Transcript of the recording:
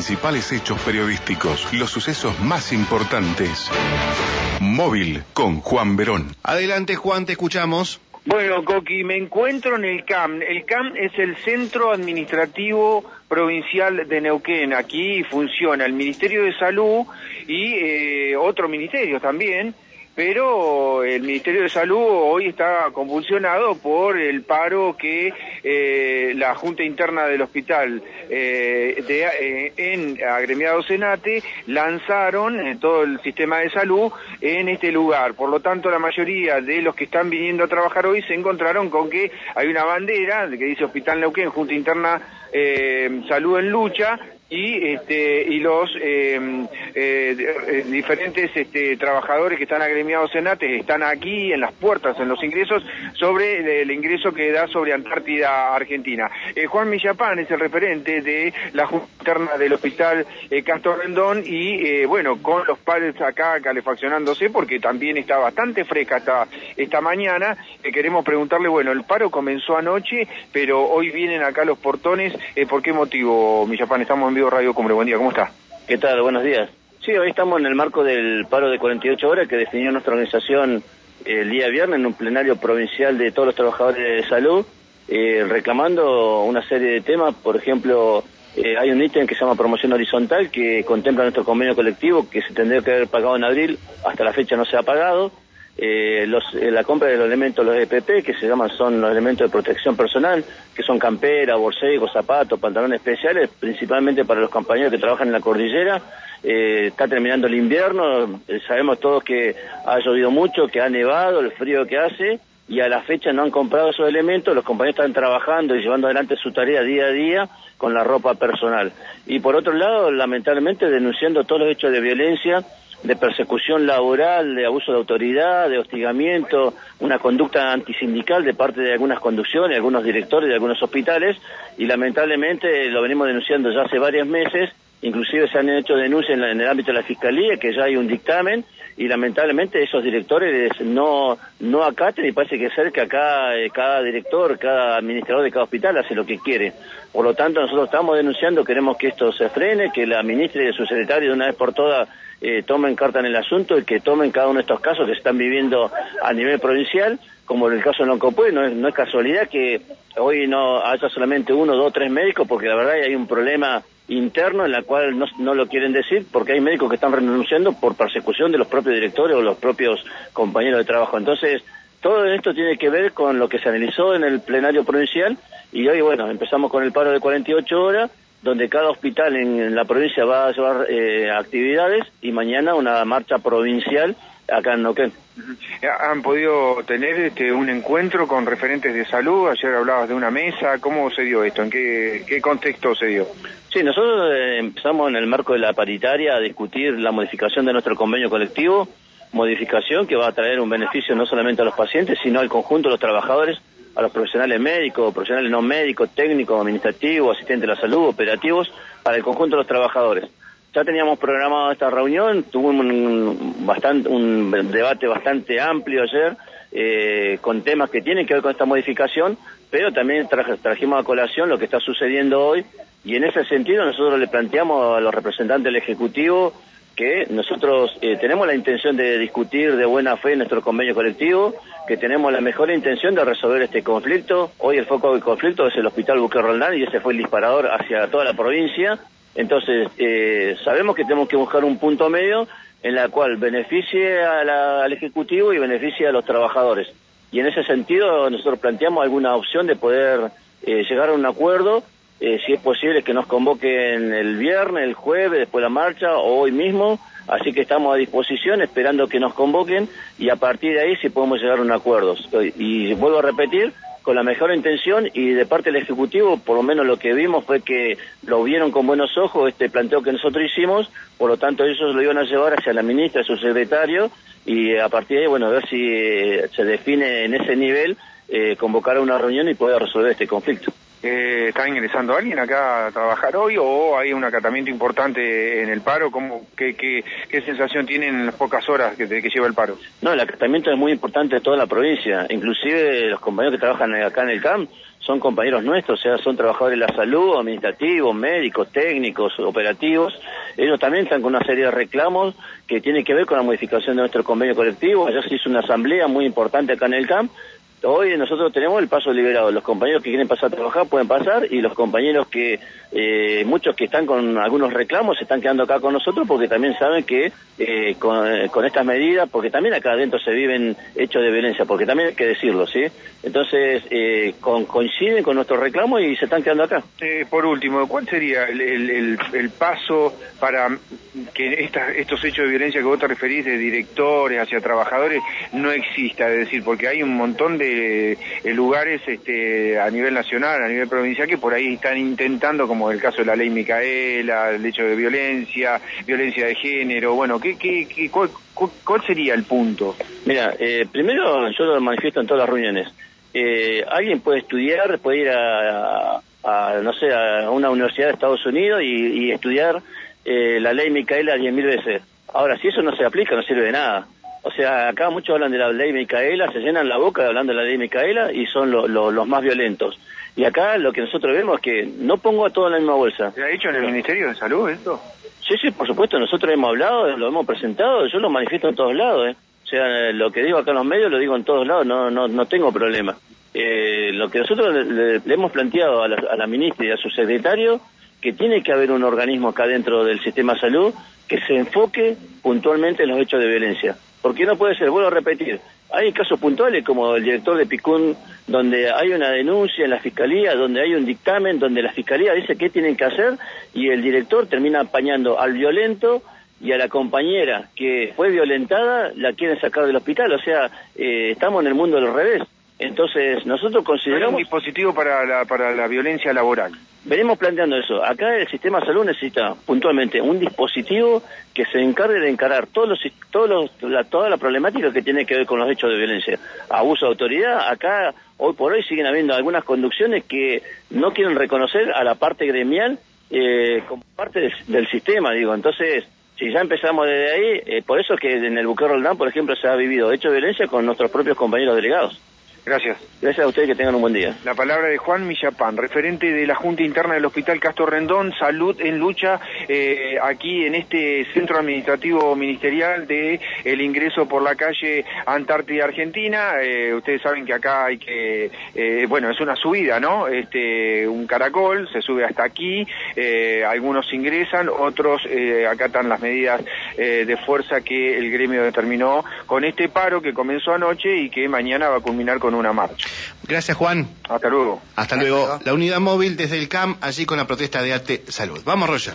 principales hechos periodísticos, los sucesos más importantes. Móvil con Juan Verón. Adelante, Juan, te escuchamos. Bueno, Coqui, me encuentro en el CAM. El CAM es el Centro Administrativo Provincial de Neuquén. Aquí funciona el Ministerio de Salud y eh, otro ministerio también pero el Ministerio de Salud hoy está convulsionado por el paro que eh, la Junta Interna del Hospital eh, eh, en Agremiado Senate lanzaron en todo el sistema de salud en este lugar. Por lo tanto, la mayoría de los que están viniendo a trabajar hoy se encontraron con que hay una bandera que dice Hospital Neuquén, Junta Interna Salud en Lucha, y este y los em, eh, eh, diferentes este, trabajadores que están agremiados en ATE están aquí en las puertas, en los ingresos, sobre el, ingreso que da sobre Antártida Argentina. Eh, Juan Millapán es el referente de la Junta Interna del Hospital Castro Rendón y bueno, con los padres acá calefaccionándose porque también está bastante fresca esta, esta mañana, queremos preguntarle, bueno, el paro comenzó anoche, pero hoy vienen acá los portones, ¿por qué motivo, Millapán? Estamos en Radio Cumbre. Buen día, ¿cómo está? ¿Qué tal? Buenos días. Sí, hoy estamos en el marco del paro de 48 horas que definió nuestra organización el día viernes en un plenario provincial de todos los trabajadores de salud, eh, reclamando una serie de temas. Por ejemplo, eh, hay un ítem que se llama promoción horizontal que contempla nuestro convenio colectivo que se tendría que haber pagado en abril, hasta la fecha no se ha pagado. Eh, los, eh, la compra de los elementos, los EPP, que se llaman, son los elementos de protección personal, que son campera, borcegos, zapatos, pantalones especiales, principalmente para los compañeros que trabajan en la cordillera. Eh, está terminando el invierno, sabemos todos que ha llovido mucho, que ha nevado, el frío que hace, y a la fecha no han comprado esos elementos, los compañeros están trabajando y llevando adelante su tarea día a día con la ropa personal. Y por otro lado, lamentablemente, denunciando todos los hechos de violencia de persecución laboral, de abuso de autoridad, de hostigamiento, una conducta antisindical de parte de algunas conducciones, algunos directores de algunos hospitales y lamentablemente lo venimos denunciando ya hace varios meses, inclusive se han hecho denuncias en, el ámbito de la Fiscalía, que ya hay un dictamen y lamentablemente esos directores no, no acaten y parece que ser que acá cada director, cada administrador de cada hospital hace lo que quiere. Por lo tanto, nosotros estamos denunciando, queremos que esto se frene, que la ministra y su secretario de una vez por todas eh, tomen carta en el asunto y que tomen cada uno de estos casos que se están viviendo a nivel provincial, como en el caso de Loncopué, no es, no es casualidad que hoy no haya solamente uno, dos, tres médicos, porque la verdad hay un problema interno en la cual no, lo quieren decir porque hay médicos que están renunciando por persecución de los propios directores o los propios compañeros de trabajo. Entonces, todo esto tiene que ver con lo que se analizó en el plenario provincial y hoy, bueno, empezamos con el paro de 48 horas donde cada hospital en, la provincia va a llevar eh, actividades y mañana una marcha provincial acá en Noquén. ¿Han podido tener este, un encuentro con referentes de salud? Ayer hablabas de una mesa. ¿Cómo se dio esto? ¿En qué, contexto se dio? Sí, nosotros eh, empezamos en el marco de la paritaria a discutir la modificación de nuestro convenio colectivo, modificación que va a traer un beneficio no solamente a los pacientes, sino al conjunto de los trabajadores a los profesionales médicos, profesionales no médicos, técnicos, administrativos, asistentes de la salud, operativos, para el conjunto de los trabajadores. Ya teníamos programado esta reunión, tuvo un, bastante, un debate bastante amplio ayer eh, con temas que tienen que ver con esta modificación, pero también trajimos a colación lo que está sucediendo hoy y en ese sentido nosotros le planteamos a los representantes del Ejecutivo que nosotros eh, tenemos la intención de discutir de buena fe nuestro convenio colectivo, que tenemos la mejor intención de resolver este conflicto. Hoy el foco del conflicto es el Hospital Buque Roldán y ese fue el disparador hacia toda la provincia. Entonces, eh, sabemos que tenemos que buscar un punto medio en la cual beneficie al Ejecutivo y beneficie a los trabajadores. Y en ese sentido nosotros planteamos alguna opción de poder eh, llegar a un acuerdo eh, si es posible que nos convoquen el viernes, el jueves, después la marcha o hoy mismo, así que estamos a disposición esperando que nos convoquen y a partir de ahí si podemos llegar a un acuerdo. Y vuelvo a repetir, con la mejor intención y de parte del Ejecutivo, por lo menos lo que vimos fue que lo vieron con buenos ojos este planteo que nosotros hicimos, por lo tanto ellos lo iban a llevar hacia la ministra, su secretario, y a partir de ahí, bueno, a ver si eh, se define en ese nivel, eh, convocar a una reunión y poder resolver este conflicto. Eh, ¿Está ingresando alguien acá a trabajar hoy o hay un acatamiento importante en el paro? ¿Cómo, qué, qué, sensación tienen en las pocas horas que, lleva el paro? No, el acatamiento es muy importante de toda la provincia. Inclusive los compañeros que trabajan acá en el CAM son compañeros nuestros, o sea, son trabajadores de la salud, administrativos, médicos, técnicos, operativos. Ellos también están con una serie de reclamos que tienen que ver con la modificación de nuestro convenio colectivo. Allá se hizo una asamblea muy importante acá en el CAMP Hoy nosotros tenemos el paso liberado. Los compañeros que quieren pasar a trabajar pueden pasar y los compañeros que, eh, muchos que están con algunos reclamos, se están quedando acá con nosotros porque también saben que eh, con, estas medidas, porque también acá adentro se viven hechos de violencia, porque también hay que decirlo, ¿sí? Entonces, eh, coinciden con nuestros reclamos y se están quedando acá. por último, ¿cuál sería el, paso para que estos hechos de violencia que vos te referís de directores hacia trabajadores no exista? Es decir, porque hay un montón de eh, lugares este, a nivel nacional, a nivel provincial, que por ahí están intentando, como el caso de la ley Micaela, el hecho de violencia, violencia de género, bueno, ¿qué, qué, cuál, sería el punto? Mira, eh, primero yo lo manifiesto en todas las reuniones. Eh, alguien puede estudiar, puede ir a, no sé, a una universidad de Estados Unidos y, estudiar la ley Micaela diez mil veces. Ahora, si eso no se aplica, no sirve de nada. O sea, acá muchos hablan de la ley Micaela, se llenan la boca hablando de la ley Micaela y son los más violentos. Y acá lo que nosotros vemos es que no pongo a todo en la misma bolsa. ¿Se ha hecho en el Ministerio de Salud esto? Sí, sí, por supuesto, nosotros hemos hablado, lo hemos presentado, yo lo manifiesto en todos lados. ¿eh? O sea, lo que digo acá en los medios lo digo en todos lados, no, no, no tengo problema. Eh, lo que nosotros le, hemos planteado a la, a la ministra y a su secretario, que tiene que haber un organismo acá dentro del sistema de salud que se enfoque puntualmente en los hechos de violencia. Porque no puede ser, vuelvo a repetir, hay casos puntuales como el director de Picún, donde hay una denuncia en la fiscalía, donde hay un dictamen, donde la fiscalía dice qué tienen que hacer y el director termina apañando al violento y a la compañera que fue violentada la quieren sacar del hospital. O sea, eh, estamos en el mundo del revés. Entonces, nosotros consideramos... un dispositivo para la, para la violencia laboral. Venimos planteando eso. Acá el sistema de salud necesita puntualmente un dispositivo que se encargue de encarar todos los, todos la, toda la problemática que tiene que ver con los hechos de violencia. Abuso de autoridad, acá hoy por hoy siguen habiendo algunas conducciones que no quieren reconocer a la parte gremial eh, como parte del, sistema, digo. Entonces, si ya empezamos desde ahí, eh, por eso es que en el Buque Roldán, por ejemplo, se ha vivido hechos de violencia con nuestros propios compañeros delegados. Gracias. Gracias a ustedes, que tengan un buen día. La palabra de Juan Millapán, referente de la Junta Interna del Hospital Castro Rendón, salud en lucha eh, aquí en este centro administrativo ministerial de el ingreso por la calle Antártida Argentina. Eh, ustedes saben que acá hay que, eh, bueno, es una subida, ¿no? Este, un caracol, se sube hasta aquí, algunos ingresan, otros acatan las medidas de fuerza que el gremio determinó con este paro que comenzó anoche y que mañana va a culminar con una marcha. Gracias, Juan. Hasta luego. Hasta luego. La unidad móvil desde el CAM, allí con la protesta de ATE Salud. Vamos, Roger.